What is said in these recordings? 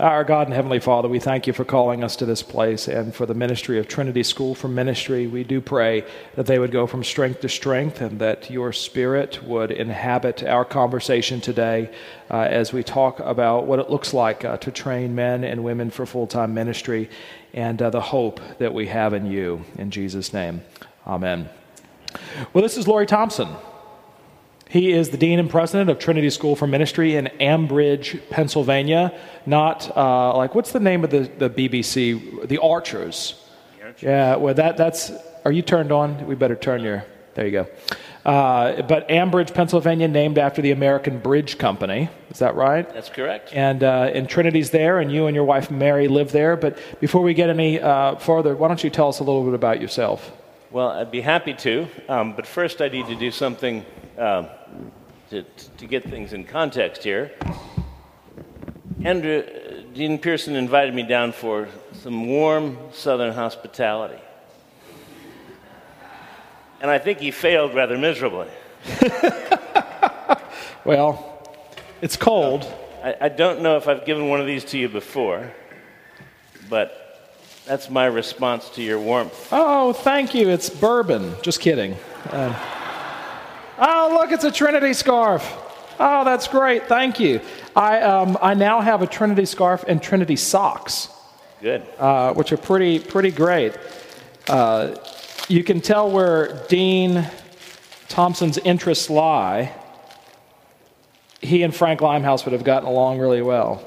Our God and Heavenly Father, we thank you for calling us to this place and for the ministry of Trinity School for Ministry. We do pray that they would go from strength to strength and that your Spirit would inhabit our conversation today uh, as we talk about what it looks like uh, to train men and women for full time ministry and uh, the hope that we have in you. In Jesus' name, amen. Well, this is Laurie Thompson. He is the Dean and President of Trinity School for Ministry in Ambridge, Pennsylvania. Not uh, like, what's the name of the, the BBC? The Archers. The Archers. Yeah, well, that, that's, are you turned on? We better turn your, there you go. Uh, but Ambridge, Pennsylvania, named after the American Bridge Company. Is that right? That's correct. And, uh, and Trinity's there, and you and your wife Mary live there. But before we get any uh, further, why don't you tell us a little bit about yourself? Well, I'd be happy to. Um, but first, I need to do something um, to, to get things in context here. Andrew, uh, Dean Pearson invited me down for some warm southern hospitality. And I think he failed rather miserably. well, it's cold. I, I, don't know if I've given one of these to you before, but that's my response to your warmth. Oh, thank you. It's bourbon. Just kidding. Uh, Oh, look, it's a Trinity scarf. Oh, that's great. Thank you. I, um, I now have a Trinity scarf and Trinity socks. Good. Uh, which are pretty, pretty great. Uh, you can tell where Dean Thompson's interests lie. He and Frank Limehouse would have gotten along really well.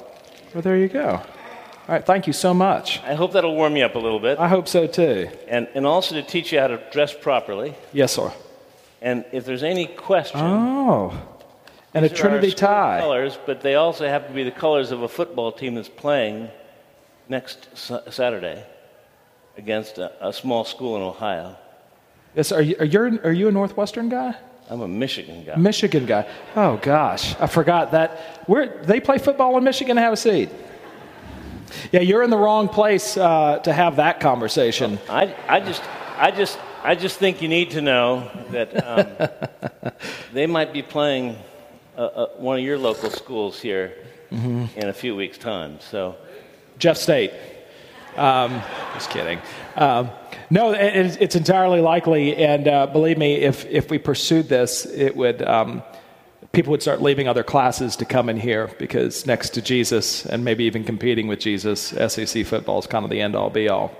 Well, there you go. All right, thank you so much. I hope that'll warm you up a little bit. I hope so too. And, and also to teach you how to dress properly. Yes, sir. And if there's any question, oh, and a Trinity tie. Colors, but they also have to be the colors of a football team that's playing next Saturday against a, a small school in Ohio. Yes, are you, are, you, are you a Northwestern guy? I'm a Michigan guy. Michigan guy. Oh gosh, I forgot that. Where they play football in Michigan? And have a seat. Yeah, you're in the wrong place uh, to have that conversation. I, I just, I just I just think you need to know that um, they might be playing uh, uh, one of your local schools here mm-hmm. in a few weeks' time. So, Jeff State. Um, just kidding. Um, no, it, it's entirely likely, and uh, believe me, if if we pursued this, it would. Um, people would start leaving other classes to come in here because next to Jesus and maybe even competing with Jesus, SEC football is kind of the end all be all.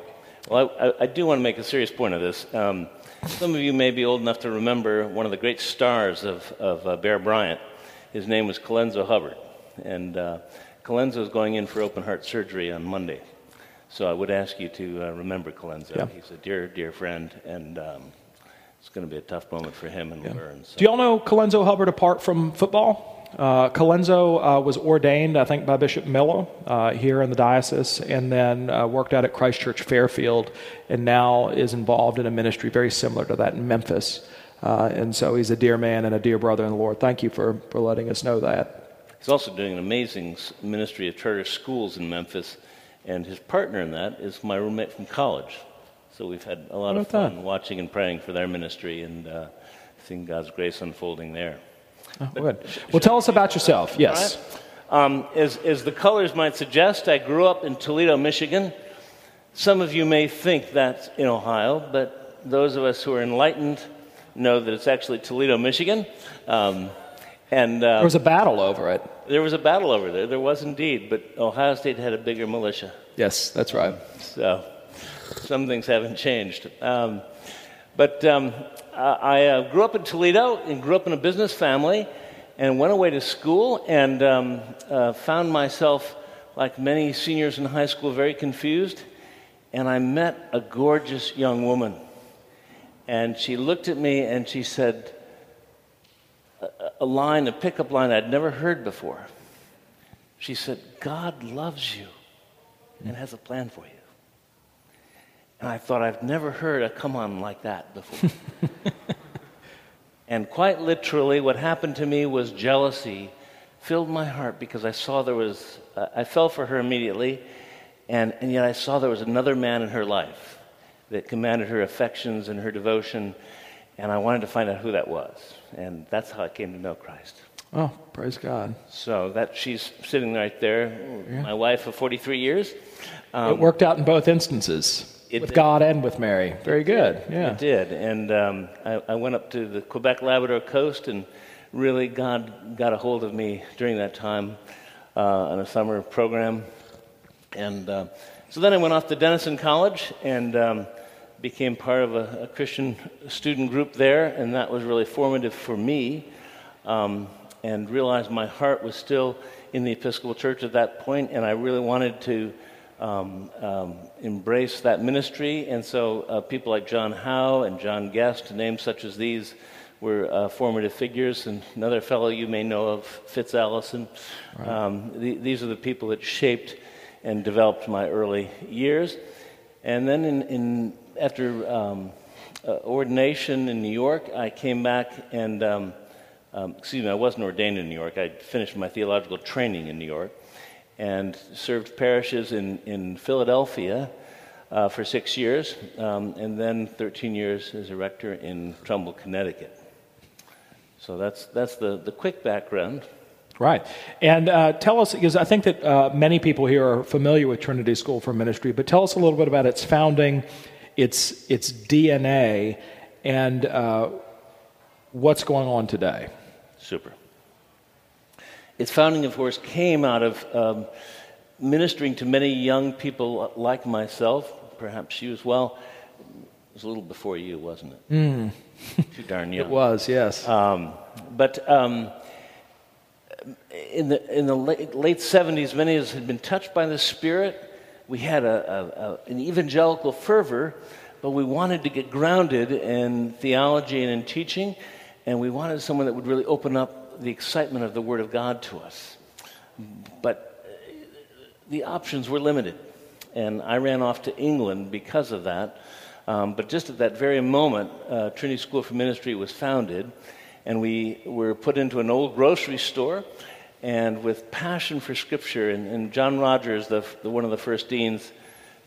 Well, I, I, do want to make a serious point of this. Um, some of you may be old enough to remember one of the great stars of, of uh, Bear Bryant. His name was Colenzo Hubbard. And uh, Colenzo is going in for open heart surgery on Monday. So I would ask you to uh, remember Colenzo. Yeah. He's a dear, dear friend, and um, it's going to be a tough moment for him and yeah. Laverne. So. Do y'all know Colenzo Hubbard apart from football? Uh, Colenzo uh, was ordained, I think, by Bishop Miller uh, here in the diocese, and then uh, worked out at Christ Church Fairfield, and now is involved in a ministry very similar to that in Memphis. Uh, and so he's a dear man and a dear brother in the Lord. Thank you for, for letting us know that. He's also doing an amazing ministry of charter schools in Memphis, and his partner in that is my roommate from college. So we've had a lot of fun that? watching and praying for their ministry and uh, seeing God's grace unfolding there. Oh, good. Well, tell us about yourself. Yes. Right. Um, as, as the colors might suggest, I grew up in Toledo, Michigan. Some of you may think that's in Ohio, but those of us who are enlightened know that it's actually Toledo, Michigan. Um, and uh, there was a battle over it. There was a battle over there. There was indeed, but Ohio State had a bigger militia. Yes, that's right. So some things haven't changed. Um, but um, I uh, grew up in Toledo and grew up in a business family and went away to school and um, uh, found myself, like many seniors in high school, very confused. And I met a gorgeous young woman. And she looked at me and she said a, a line, a pickup line I'd never heard before. She said, God loves you and has a plan for you. And I thought, I've never heard a come on like that before. and quite literally, what happened to me was jealousy filled my heart because I saw there was, uh, I fell for her immediately, and, and yet I saw there was another man in her life that commanded her affections and her devotion, and I wanted to find out who that was. And that's how I came to know Christ. Oh, praise God. So that she's sitting right there, my wife of 43 years. it worked out in both instances. It with did. God and with Mary. Very good. Yeah. It did. And um, I, I went up to the Quebec Labrador coast, and really God got a hold of me during that time uh, on a summer program. And uh, so then I went off to Denison College and um, became part of a, a Christian student group there, and that was really formative for me. Um, and realized my heart was still in the Episcopal Church at that point, and I really wanted to um, um, embrace that ministry. And so uh, people like John Howe and John Guest, names such as these, were uh, formative figures. And another fellow you may know of, Fitz Allison. Um, the, these are the people that shaped and developed my early years. And then in, in after um, uh, ordination in New York, I came back and, um, um, excuse me, I wasn't ordained in New York. I finished my theological training in New York and served parishes in, in Philadelphia uh, for six years, um, and then 13 years as a rector in Trumbull, Connecticut. So that's, that's the, the quick background. Right. And uh, tell us, because I think that uh, many people here are familiar with Trinity School for Ministry, but tell us a little bit about its founding, its, its DNA, and uh, what's going on today. Super. Its founding, of course, came out of um, ministering to many young people like myself, perhaps you as well. It was a little before you, wasn't it? Too darn young. It was, yes. Um, but um, in the, in the late, late 70s, many of us had been touched by the Spirit. We had a, a, a, an evangelical fervor, but we wanted to get grounded in theology and in teaching, and we wanted someone that would really open up the excitement of the Word of God to us. But the options were limited, and I ran off to England because of that. Um, but just at that very moment, uh, Trinity School for Ministry was founded, and we were put into an old grocery store. And with passion for Scripture, and, and John Rogers, the, the, one of the first deans,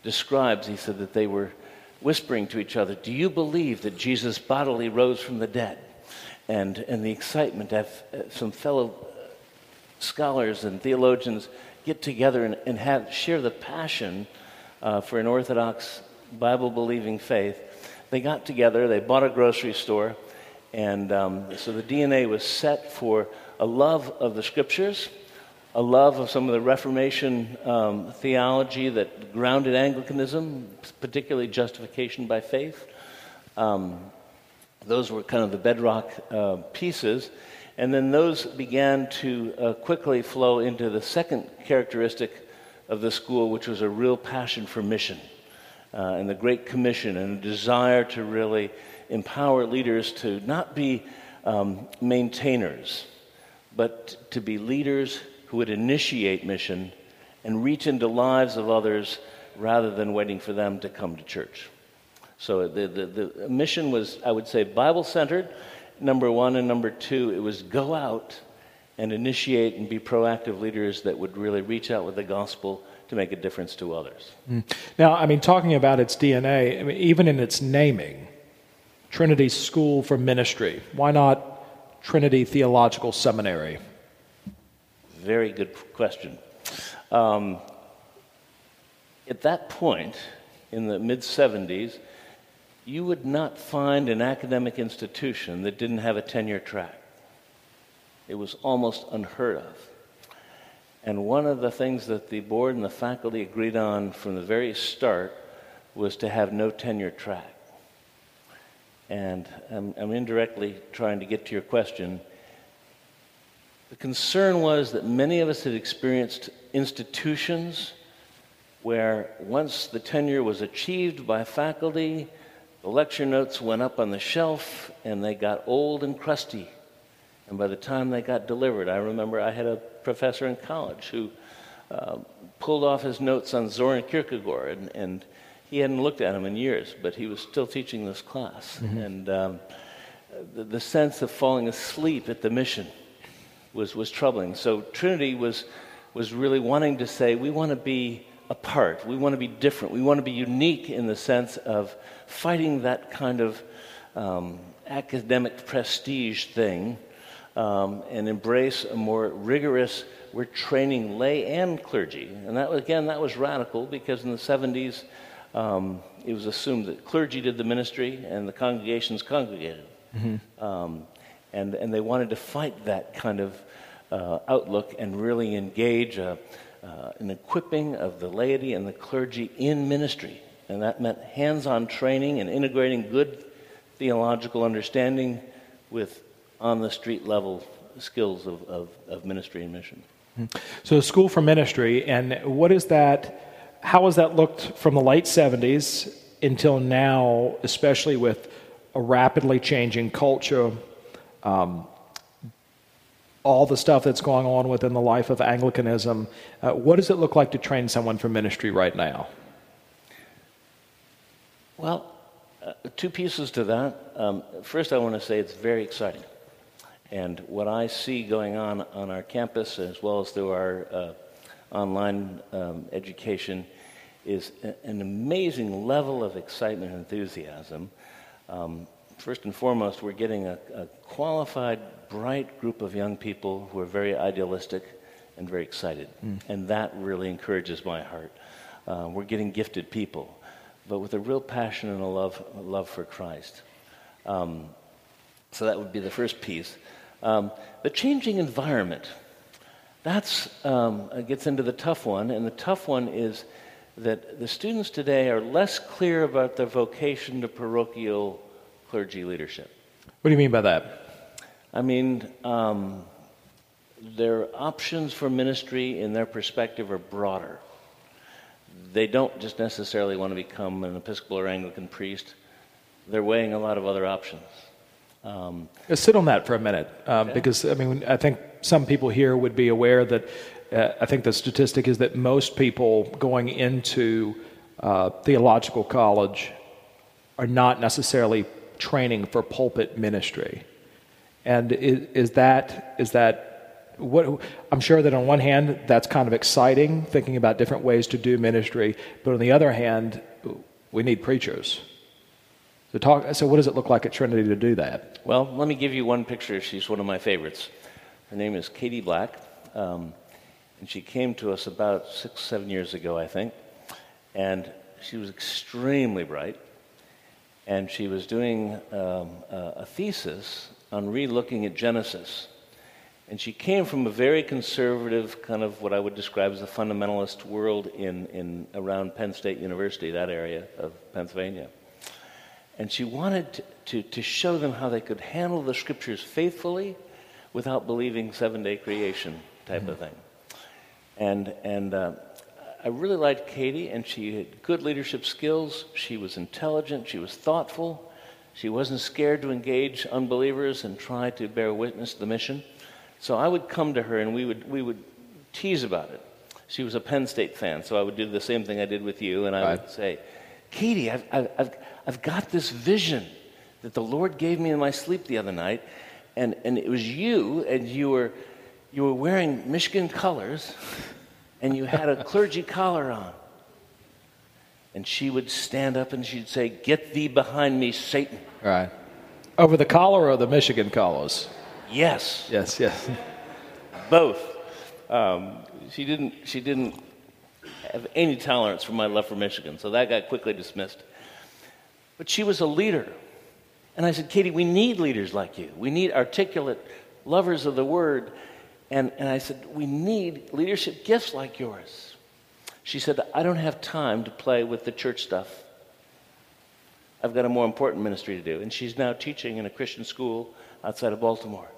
describes, he said that they were whispering to each other, Do you believe that Jesus bodily rose from the dead? And, and the excitement to have uh, some fellow scholars and theologians get together and, and have, share the passion uh, for an Orthodox Bible believing faith. They got together, they bought a grocery store, and um, so the DNA was set for a love of the scriptures, a love of some of the Reformation um, theology that grounded Anglicanism, particularly justification by faith. Um, those were kind of the bedrock uh, pieces. And then those began to uh, quickly flow into the second characteristic of the school, which was a real passion for mission uh, and the Great Commission and a desire to really empower leaders to not be um, maintainers, but to be leaders who would initiate mission and reach into lives of others rather than waiting for them to come to church. So the, the, the mission was, I would say, Bible centered, number one, and number two, it was go out and initiate and be proactive leaders that would really reach out with the gospel to make a difference to others. Now, I mean, talking about its DNA, I mean, even in its naming, Trinity School for Ministry, why not Trinity Theological Seminary? Very good question. Um, at that point, in the mid 70s, you would not find an academic institution that didn't have a tenure track. It was almost unheard of. And one of the things that the board and the faculty agreed on from the very start was to have no tenure track. And I'm, I'm indirectly trying to get to your question. The concern was that many of us had experienced institutions where once the tenure was achieved by faculty, the lecture notes went up on the shelf and they got old and crusty. And by the time they got delivered, I remember I had a professor in college who uh, pulled off his notes on Soren Kierkegaard, and, and, he hadn't looked at them in years, but he was still teaching this class. Mm-hmm. And um, the, the sense of falling asleep at the mission was, was troubling. So Trinity was, was really wanting to say, we want to be apart, we want to be different, we want to be unique in the sense of fighting that kind of um, academic prestige thing um, and embrace a more rigorous, we're training lay and clergy. And that, again, that was radical because in the 70s, um, it was assumed that clergy did the ministry and the congregations congregated. Mm-hmm. Um, and, and they wanted to fight that kind of uh, outlook and really engage a, uh, an equipping of the laity and the clergy in ministry. And that meant hands on training and integrating good theological understanding with on the street level skills of, of, of ministry and mission. So, School for Ministry, and what is that? How has that looked from the late 70s until now, especially with a rapidly changing culture? Um, all the stuff that's going on within the life of Anglicanism. Uh, what does it look like to train someone for ministry right now? Well, uh, two pieces to that. Um, first, I want to say it's very exciting. And what I see going on on our campus, as well as through our uh, online um, education, is an amazing level of excitement and enthusiasm. Um, first and foremost, we're getting a, a, qualified, bright group of young people who are very idealistic and very excited. Mm. And that really encourages my heart. Uh, we're getting gifted people, but with a real passion and a love, a love for Christ. Um, so that would be the first piece. Um, the changing environment, that's um, gets into the tough one, and the tough one is that the students today are less clear about their vocation to parochial clergy leadership. What do you mean by that? I mean, um, their options for ministry in their perspective are broader. They don't just necessarily want to become an Episcopal or Anglican priest, they're weighing a lot of other options. Um, Let's sit on that for a minute, um, okay. because I mean, I think some people here would be aware that uh, I think the statistic is that most people going into uh, theological college are not necessarily training for pulpit ministry. And is, is that is that what I'm sure that on one hand that's kind of exciting, thinking about different ways to do ministry, but on the other hand, we need preachers. So, talk, so what does it look like at Trinity to do that? Well, let me give you one picture. She's one of my favorites. Her name is Katie Black, um, and she came to us about six, seven years ago, I think. And she was extremely bright, and she was doing um, a thesis on relooking at Genesis. And she came from a very conservative, kind of what I would describe as a fundamentalist world in, in around Penn State University, that area of Pennsylvania. And she wanted to, to, to show them how they could handle the scriptures faithfully without believing seven day creation type mm-hmm. of thing. And, and uh, I really liked Katie, and she had good leadership skills. She was intelligent, she was thoughtful, she wasn't scared to engage unbelievers and try to bear witness to the mission. So I would come to her and we would, we would tease about it. She was a Penn State fan, so I would do the same thing I did with you, and I right. would say, Katie, I've, I've, I've got this vision that the Lord gave me in my sleep the other night, and, and it was you, and you were, you were wearing Michigan colors, and you had a clergy collar on. And she would stand up and she'd say, Get thee behind me, Satan. Right. Over the collar or the Michigan collars? Yes. Yes, yes. Both. Um, she, didn't, she didn't have any tolerance for my love for Michigan, so that got quickly dismissed. But she was a leader. And I said, Katie, we need leaders like you. We need articulate lovers of the word. And, and I said, we need leadership gifts like yours. She said, I don't have time to play with the church stuff. I've got a more important ministry to do. And she's now teaching in a Christian school outside of Baltimore.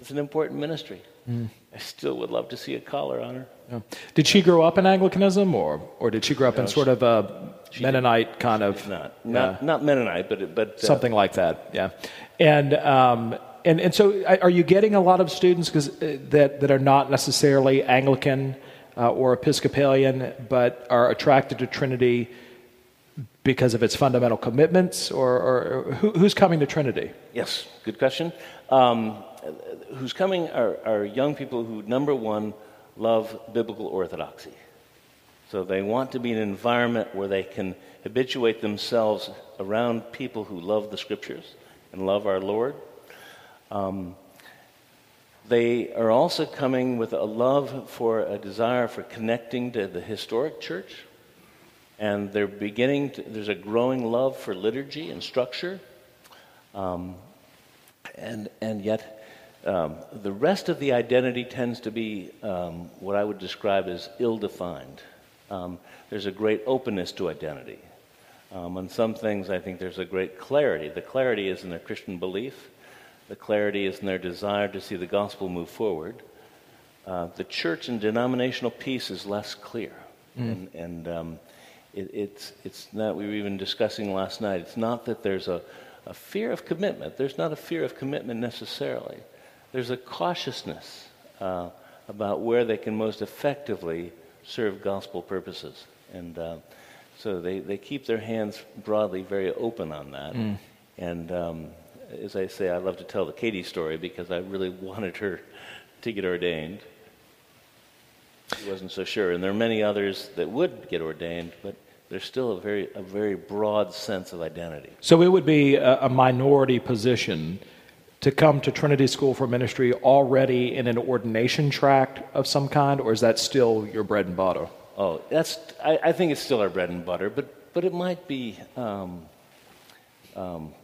It's an important ministry. Mm. I still would love to see a collar on her. Yeah. Did she grow up in Anglicanism, or, or did she grow up no, in sort of a Mennonite kind of? Not, not, not Mennonite, but, but uh, something like that. Yeah, and um, and and so are you getting a lot of students because uh, that that are not necessarily Anglican uh, or Episcopalian, but are attracted to Trinity because of its fundamental commitments, or, or who, who's coming to Trinity? Yes, good question. Um, who's coming are, are young people who, number one, love biblical orthodoxy. So they want to be in an environment where they can habituate themselves around people who love the scriptures and love our Lord. Um, they are also coming with a love for a desire for connecting to the historic church. And they're beginning to, there's a growing love for liturgy and structure. Um, and, and yet, um, the rest of the identity tends to be um, what I would describe as ill defined. Um, there's a great openness to identity. Um, on some things, I think there's a great clarity. The clarity is in their Christian belief, the clarity is in their desire to see the gospel move forward. Uh, the church and denominational piece is less clear. Mm. And, and um, it, it's, it's not, we were even discussing last night, it's not that there's a, a fear of commitment. There's not a fear of commitment necessarily. There's a cautiousness uh, about where they can most effectively serve gospel purposes. And uh, so they, they keep their hands broadly very open on that. Mm. And um, as I say, I love to tell the Katie story because I really wanted her to get ordained. She wasn't so sure. And there are many others that would get ordained, but there's still a very, a very broad sense of identity. So it would be a, a minority position to come to Trinity School for Ministry already in an ordination tract of some kind, or is that still your bread and butter? Oh, that's. I, I think it's still our bread and butter, but but it might be. Um, um,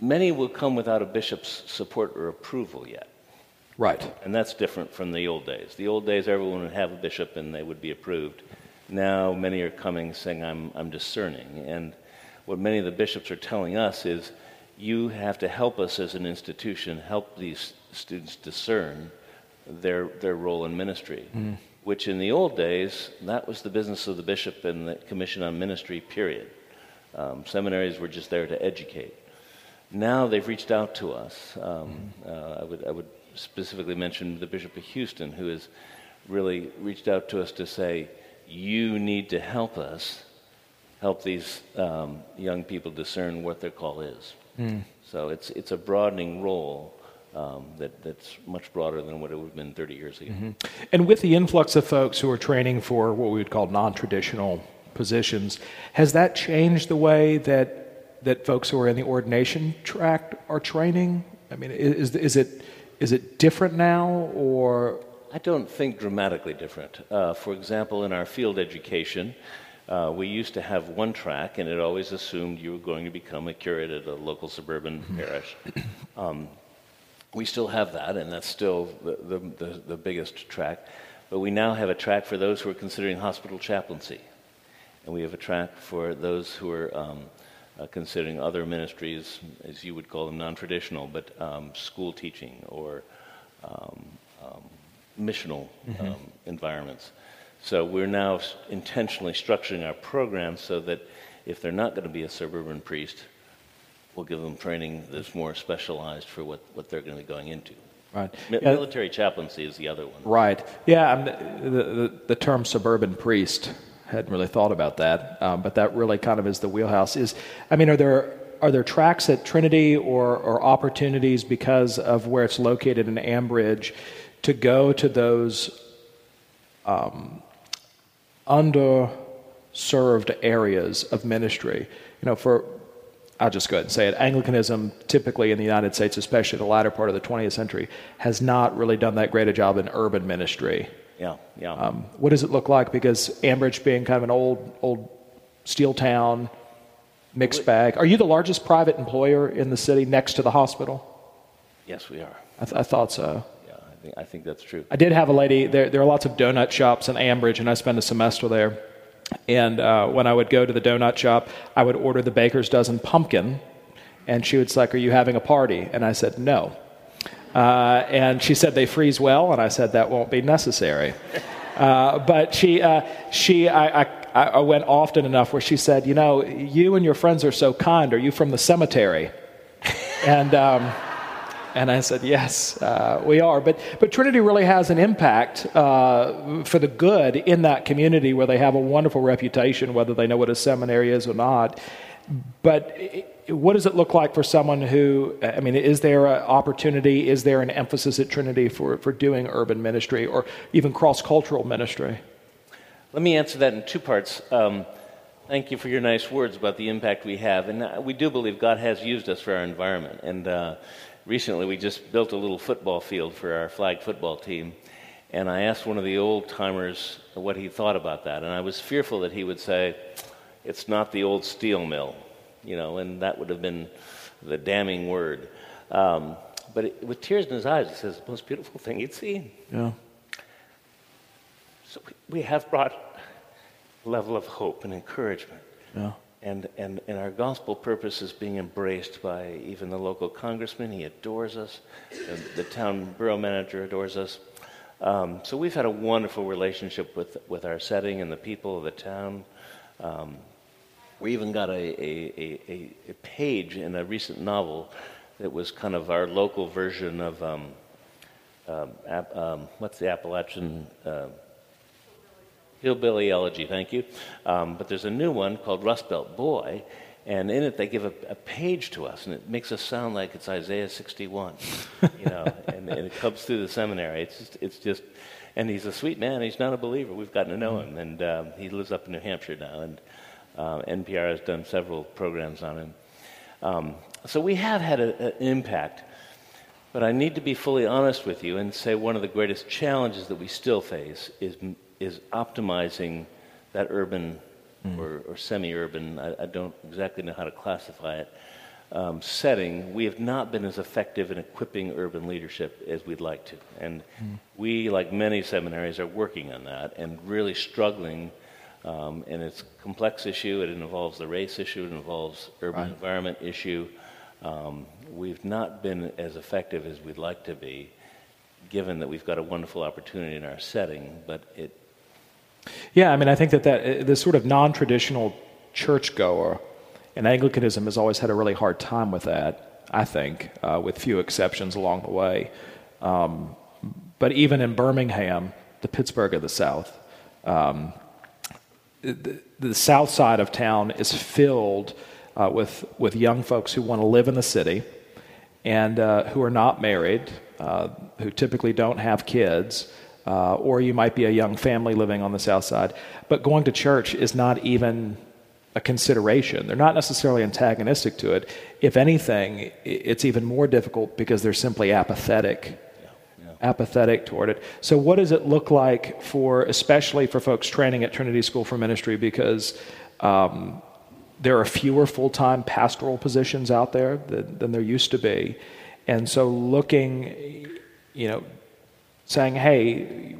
many will come without a bishop's support or approval yet. Right. And that's different from the old days. The old days, everyone would have a bishop and they would be approved. Now, many are coming saying, I'm, I'm discerning. And what many of the bishops are telling us is, you have to help us as an institution, help these students discern their, their role in ministry. Mm. Which in the old days, that was the business of the bishop and the commission on ministry, period. Um, seminaries were just there to educate. Now they've reached out to us. Um, mm. uh, I, would, I would specifically mention the Bishop of Houston, who has really reached out to us to say, you need to help us help these um, young people discern what their call is. Mm. So it's, it's a broadening role um, that, that's much broader than what it would have been 30 years ago. Mm-hmm. And with the influx of folks who are training for what we would call non traditional positions, has that changed the way that, that folks who are in the ordination tract are training? I mean, is, is, it, is it different now, or I don't think dramatically different. Uh, for example, in our field education, uh, we used to have one track, and it always assumed you were going to become a curate at a local suburban mm-hmm. parish. Um, we still have that, and that's still the, the, the, the, biggest track. But we now have a track for those who are considering hospital chaplaincy, and we have a track for those who are um, uh, considering other ministries, as you would call them, non traditional, but um, school teaching or um, um missional mm-hmm. um, environments. So we're now intentionally structuring our program so that if they're not going to be a suburban priest, we'll give them training that's more specialized for what, what they're going to be going into. Right. Mi- yeah. Military chaplaincy is the other one. Right. Yeah. the, the, the term suburban priest hadn't really thought about that, um, but that really kind of is the wheelhouse. Is I mean, are there are there tracks at Trinity or, or opportunities because of where it's located in Ambridge to go to those um, underserved areas of ministry. You know, for I'll just go ahead and say it. Anglicanism, typically in the United States, especially the latter part of the 20th century, has not really done that great a job in urban ministry. Yeah, yeah. Um, what does it look like? Because Ambridge, being kind of an old, old steel town, mixed bag. Are you the largest private employer in the city next to the hospital? Yes, we are. I, th- I thought so think, I think that's true. I did have a lady, there, there are lots of donut shops in Ambridge, and I spent a semester there. And uh, when I would go to the donut shop, I would order the baker's dozen pumpkin, and she would say, Are you having a party? And I said, No. Uh, and she said, They freeze well, and I said, That won't be necessary. Uh, but she, uh, she I, I, I went often enough where she said, You know, you and your friends are so kind. Are you from the cemetery? and. Um, and I said, Yes, uh, we are. But, but Trinity really has an impact uh, for the good in that community where they have a wonderful reputation, whether they know what a seminary is or not. But what does it look like for someone who, I mean, is there an opportunity, is there an emphasis at Trinity for, for doing urban ministry or even cross cultural ministry? Let me answer that in two parts. Um, thank you for your nice words about the impact we have. And uh, we do believe God has used us for our environment. And uh, recently we just built a little football field for our flag football team. And I asked one of the old timers what he thought about that. And I was fearful that he would say, it's not the old steel mill, you know, and that would have been the damning word. Um, but it, with tears in his eyes, he says, the most beautiful thing he'd seen. Yeah. So we have brought a level of hope and encouragement. Yeah. And, and, and our gospel purpose is being embraced by even the local congressman. He adores us. The, the town borough manager adores us. Um, so we've had a wonderful relationship with, with our setting and the people of the town. Um, we even got a, a, a, a, page in a recent novel that was kind of our local version of um, um, ap, um, what's the Appalachian uh, hillbilly elegy? Thank you. Um, but there's a new one called Rust Belt Boy, and in it they give a, a, page to us, and it makes us sound like it's Isaiah 61, you know, and, and, it comes through the seminary. It's just, it's just, and he's a sweet man. He's not a believer. We've gotten to know him, and um, he lives up in New Hampshire now, and uh, NPR has done several programs on him. Um, so we have had an impact, but I need to be fully honest with you and say one of the greatest challenges that we still face is is optimizing that urban mm. or, or semi-urban. I, I, don't exactly know how to classify it. Um, setting, we have not been as effective in equipping urban leadership as we'd like to. And mm. we, like many seminaries, are working on that and really struggling um, and it's a complex issue. It involves the race issue. It involves urban right. environment issue. Um, we've not been as effective as we'd like to be, given that we've got a wonderful opportunity in our setting. But it. Yeah, I mean, I think that that uh, the sort of non-traditional churchgoer, and Anglicanism has always had a really hard time with that. I think, uh, with few exceptions along the way. Um, but even in Birmingham, the Pittsburgh of the South, um, the, the, south side of town is filled uh, with, with young folks who want to live in the city and uh, who are not married, uh, who typically don't have kids, uh, or you might be a young family living on the south side. But going to church is not even a consideration. They're not necessarily antagonistic to it. If anything, it's even more difficult because they're simply apathetic apathetic toward it. So, what does it look like for, especially for folks training at Trinity School for Ministry, because um, there are fewer full time pastoral positions out there than, than, there used to be. And so, looking, you know, saying, hey,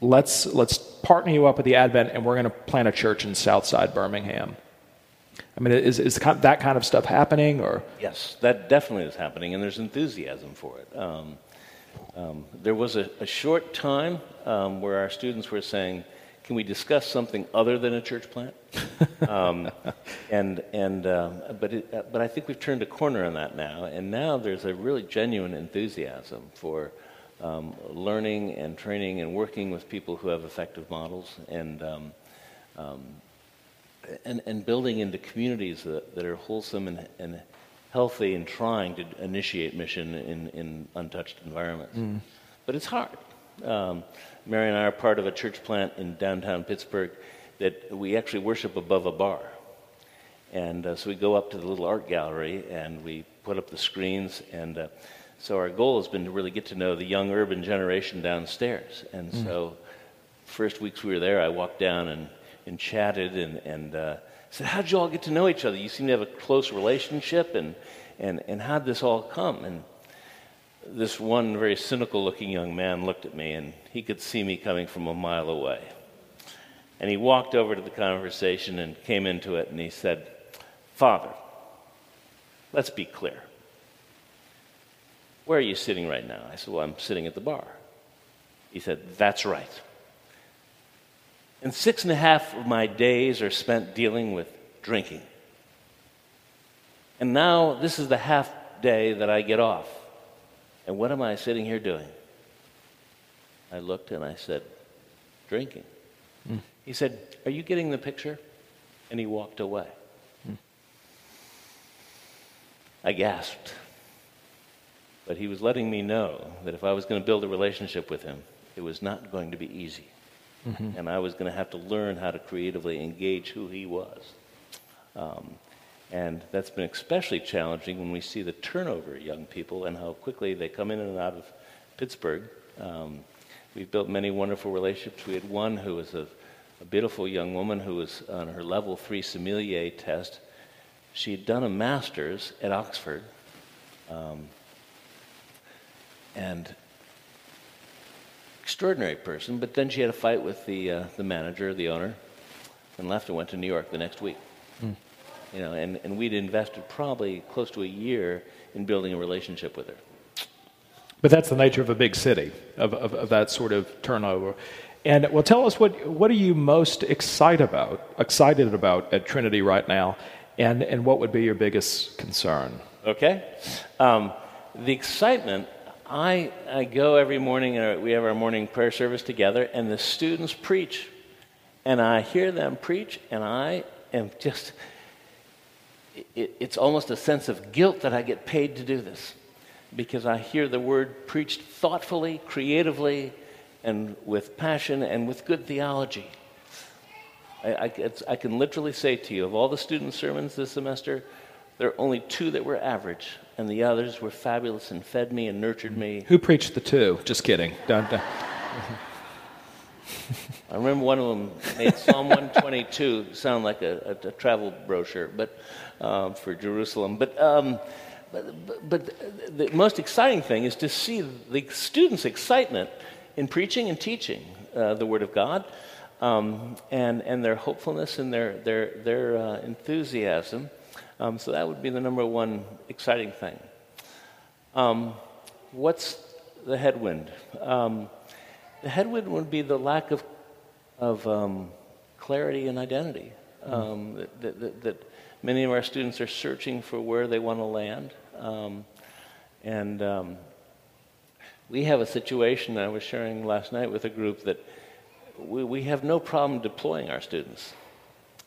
let's, let's partner you up with the Advent and we're going to plant a church in Southside Birmingham. I mean, is, is that kind of stuff happening? Or yes, that definitely is happening, and there's enthusiasm for it. Um, um, there was a, a short time um, where our students were saying, "Can we discuss something other than a church plant?" um, and and um, but it, uh, but I think we've turned a corner on that now, and now there's a really genuine enthusiasm for um, learning and training and working with people who have effective models and. Um, and, and building into communities that, that are wholesome and, and healthy in trying to initiate mission in, in untouched environments. Mm. But it's hard. Um, Mary and I are part of a church plant in downtown Pittsburgh that we actually worship above a bar. And uh, so we go up to the little art gallery and we put up the screens. And uh, so our goal has been to really get to know the young urban generation downstairs. And mm. so, first weeks we were there, I walked down and, and chatted and, and uh, Said, How'd you all get to know each other? You seem to have a close relationship, and, and, and how'd this all come? And this one very cynical looking young man looked at me, and he could see me coming from a mile away. And he walked over to the conversation and came into it, and he said, Father, let's be clear. Where are you sitting right now? I said, Well, I'm sitting at the bar. He said, That's right. And six and a half of my days are spent dealing with drinking. And now this is the half day that I get off. And what am I sitting here doing? I looked and I said, drinking. Mm. He said, Are you getting the picture? And he walked away. Mm. I gasped. But he was letting me know that if I was going to build a relationship with him, it was not going to be easy. Mm-hmm. And I was going to have to learn how to creatively engage who he was. Um, And that's been especially challenging when we see the turnover of young people and how quickly they come in and out of Pittsburgh. Um, we've built many wonderful relationships. We had one who was a, a beautiful young woman who was on her level three sommelier test. She had done a master's at Oxford. Um, and extraordinary person, but then she had a fight with the, uh, the manager, the owner, and left and went to New York the next week. Mm. You know, and, and we'd invested probably close to a year in building a relationship with her. But that's the nature of a big city, of, of, of that sort of turnover. And well, tell us what, what are you most excited about, excited about at Trinity right now, and, and what would be your biggest concern? Okay. Um, the excitement I, I go every morning, and we have our morning prayer service together, and the students preach. And I hear them preach, and I am just, it, it's almost a sense of guilt that I get paid to do this because I hear the word preached thoughtfully, creatively, and with passion and with good theology. I, I, I can literally say to you, of all the student sermons this semester, there are only two that were average, and the others were fabulous and fed me and nurtured me. Who preached the two? Just kidding. Dun, dun. I remember one of them made Psalm 122 sound like a, a, a travel brochure, but um, for Jerusalem. But, um, but, but the most exciting thing is to see the students' excitement in preaching and teaching uh, the Word of God, um, and and their hopefulness and their their their uh, enthusiasm. Um, so that would be the number one exciting thing. Um, what's the headwind? Um, the headwind would be the lack of, of um, clarity and identity. Mm. That, that, that, many of our students are searching for where they want to land. Um, and we have a situation I was sharing last night with a group that we, we have no problem deploying our students.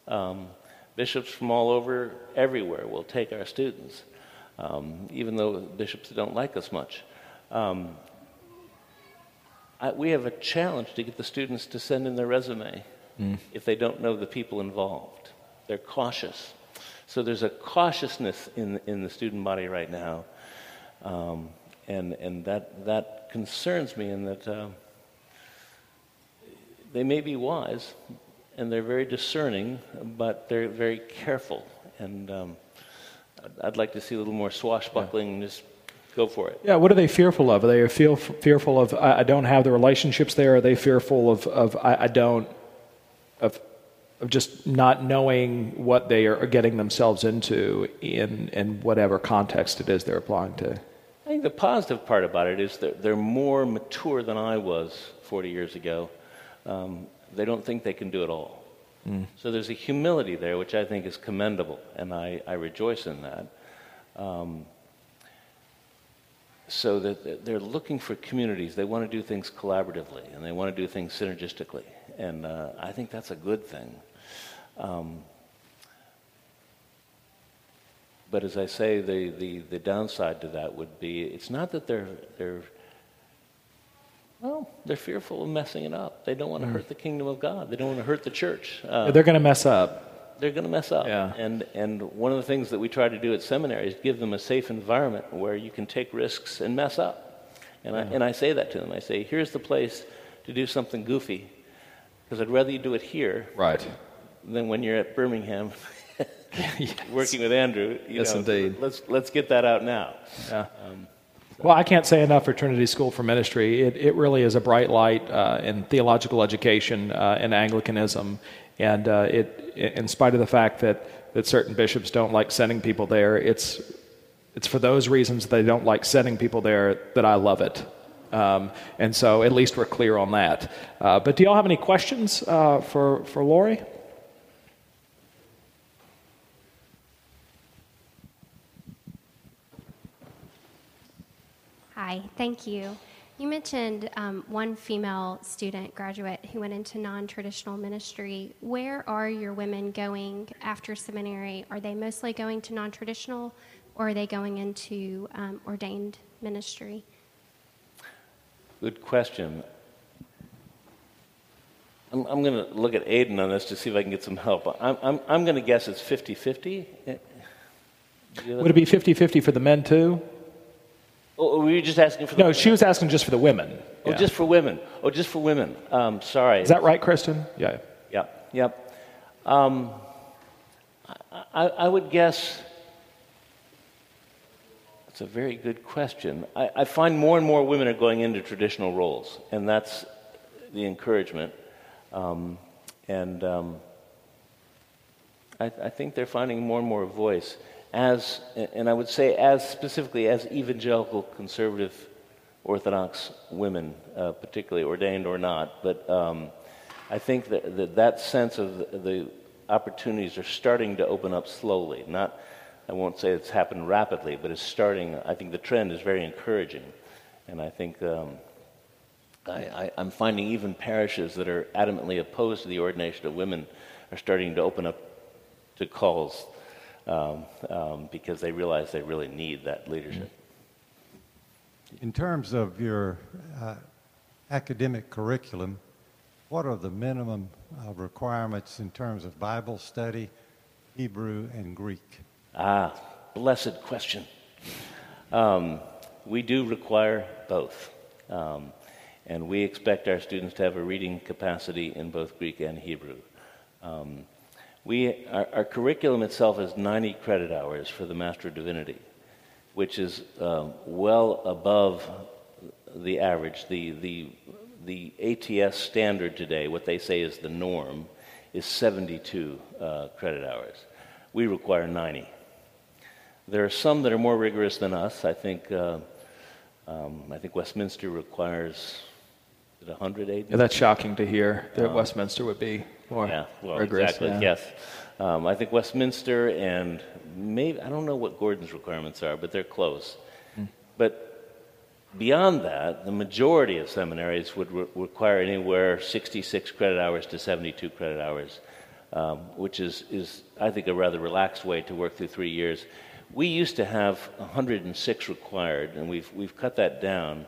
Um, Bishops from all over, everywhere, will take our students, um, even though bishops don't like us much. Um, I, we have a challenge to get the students to send in their resume mm. if they don't know the people involved. They're cautious. So there's a cautiousness in, in the student body right now. Um, and and that, that concerns me in that uh, they may be wise, and they're very discerning, but they're very careful. And um, I'd like to see a little more swashbuckling. Yeah. Just go for it. Yeah. What are they fearful of? Are they feel fearful of I, I don't have the relationships there? Are they fearful of of I, I don't of of just not knowing what they are getting themselves into in in whatever context it is they're applying to? I think the positive part about it is that they're more mature than I was 40 years ago. Um, they don't think they can do it all. Mm. So there's a humility there, which I think is commendable, and I, I rejoice in that. Um, so that they're looking for communities. They want to do things collaboratively, and they want to do things synergistically. And uh, I think that's a good thing. Um, but as I say, the, the, the downside to that would be it's not that they're, they're well, they're fearful of messing it up. They don't want to mm. hurt the kingdom of God. They don't want to hurt the church. Uh, they're going to mess up. They're going to mess up. Yeah. And, and one of the things that we try to do at seminary is give them a safe environment where you can take risks and mess up. And, yeah. I, and I say that to them. I say, here's the place to do something goofy, because I'd rather you do it here right. than when you're at Birmingham yes. working with Andrew. yes, know, indeed. Let's, let's get that out now. Yeah. Um, well, I can't say enough for Trinity School for Ministry. It, it really is a bright light uh, in theological education uh, Anglicanism. And uh, it, in spite of the fact that, that certain bishops don't like sending people there, it's, it's for those reasons they don't like sending people there that I love it. Um, and so at least we're clear on that. Uh, but do y'all have any questions uh, for, for Laurie? Hi, thank you. You mentioned um, one female student graduate who went into non traditional ministry. Where are your women going after seminary? Are they mostly going to non traditional or are they going into um, ordained ministry? Good question. I'm, I'm going to look at Aiden on this to see if I can get some help. I'm, I'm, I'm going to guess it's 50 50. Would it be 50 50 for the men too? Oh, were you just asking for the No, she was asking just for the women. Oh, Yeah. just for women. Oh, just for women. Um, sorry. Is that right, Kristen? Yeah. Yep, yep. Um, I, I, I would guess it's a very good question. I, I find more and more women are going into traditional roles, and that's the encouragement. Um, and um, I, I think they're finding more and more voice as, and I would say as specifically as evangelical conservative Orthodox women, uh, particularly ordained or not. But um, I think that, that that sense of the, opportunities are starting to open up slowly. Not, I won't say it's happened rapidly, but it's starting. I think the trend is very encouraging, and I think um, I, I'm finding even parishes that are adamantly opposed to the ordination of women are starting to open up to calls um, um, because they realize they really need that leadership. In terms of your uh, academic curriculum, what are the minimum uh, requirements in terms of Bible study, Hebrew, and Greek? Ah, blessed question. Um, we do require both. Um, and we expect our students to have a reading capacity in both Greek and Hebrew. Um, we, our, our, curriculum itself is 90 credit hours for the Master of Divinity, which is um, well above the average. The, the, the ATS standard today, what they say is the norm, is 72 uh, credit hours. We require 90. There are some that are more rigorous than us. I think, uh, um, I think Westminster requires is it 100 Yeah, that's shocking to hear that Westminster would be more Yeah, well, exactly. yeah. Yes, um, I think Westminster and maybe I don't know what Gordon's requirements are, but they're close. Hmm. But beyond that, the majority of seminaries would re- require anywhere 66 credit hours to 72 credit hours, um, which is, is I think a rather relaxed way to work through three years. We used to have 106 required, and we've we've cut that down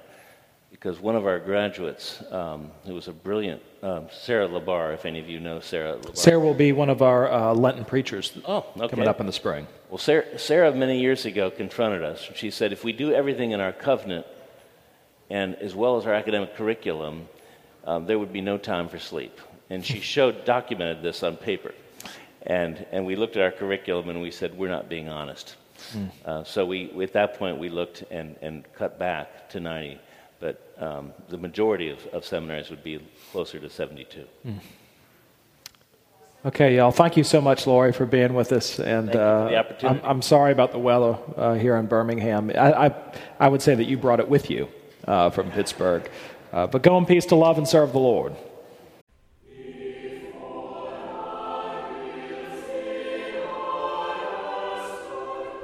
because one of our graduates, um, who was a brilliant, um, Sarah Labar, if any of you know Sarah Labar. Sarah will be one of our uh, Lenten preachers Oh, okay. coming up in the spring. Well, Sarah, Sarah many years ago confronted us. She said, if we do everything in our covenant, and as well as our academic curriculum, um, there would be no time for sleep. And she showed, documented this on paper. And, and we looked at our curriculum and we said, we're not being honest. Uh, so we, at that point, we looked and, and cut back to 90. But um, the majority of, of seminaries would be closer to 72. Okay, y'all. Thank you so much, Laurie, for being with us. And Thank you for the uh, opportunity. I'm, I'm sorry about the weather uh, here in Birmingham. I, I, I would say that you brought it with you uh, from Pittsburgh. Uh, but go in peace to love and serve the Lord.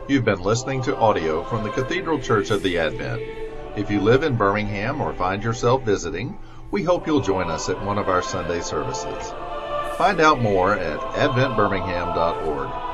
You've been listening to audio from the Cathedral Church of the Advent. If you live in Birmingham or find yourself visiting, we hope you'll join us at one of our Sunday services. Find out more at adventbirmingham.org.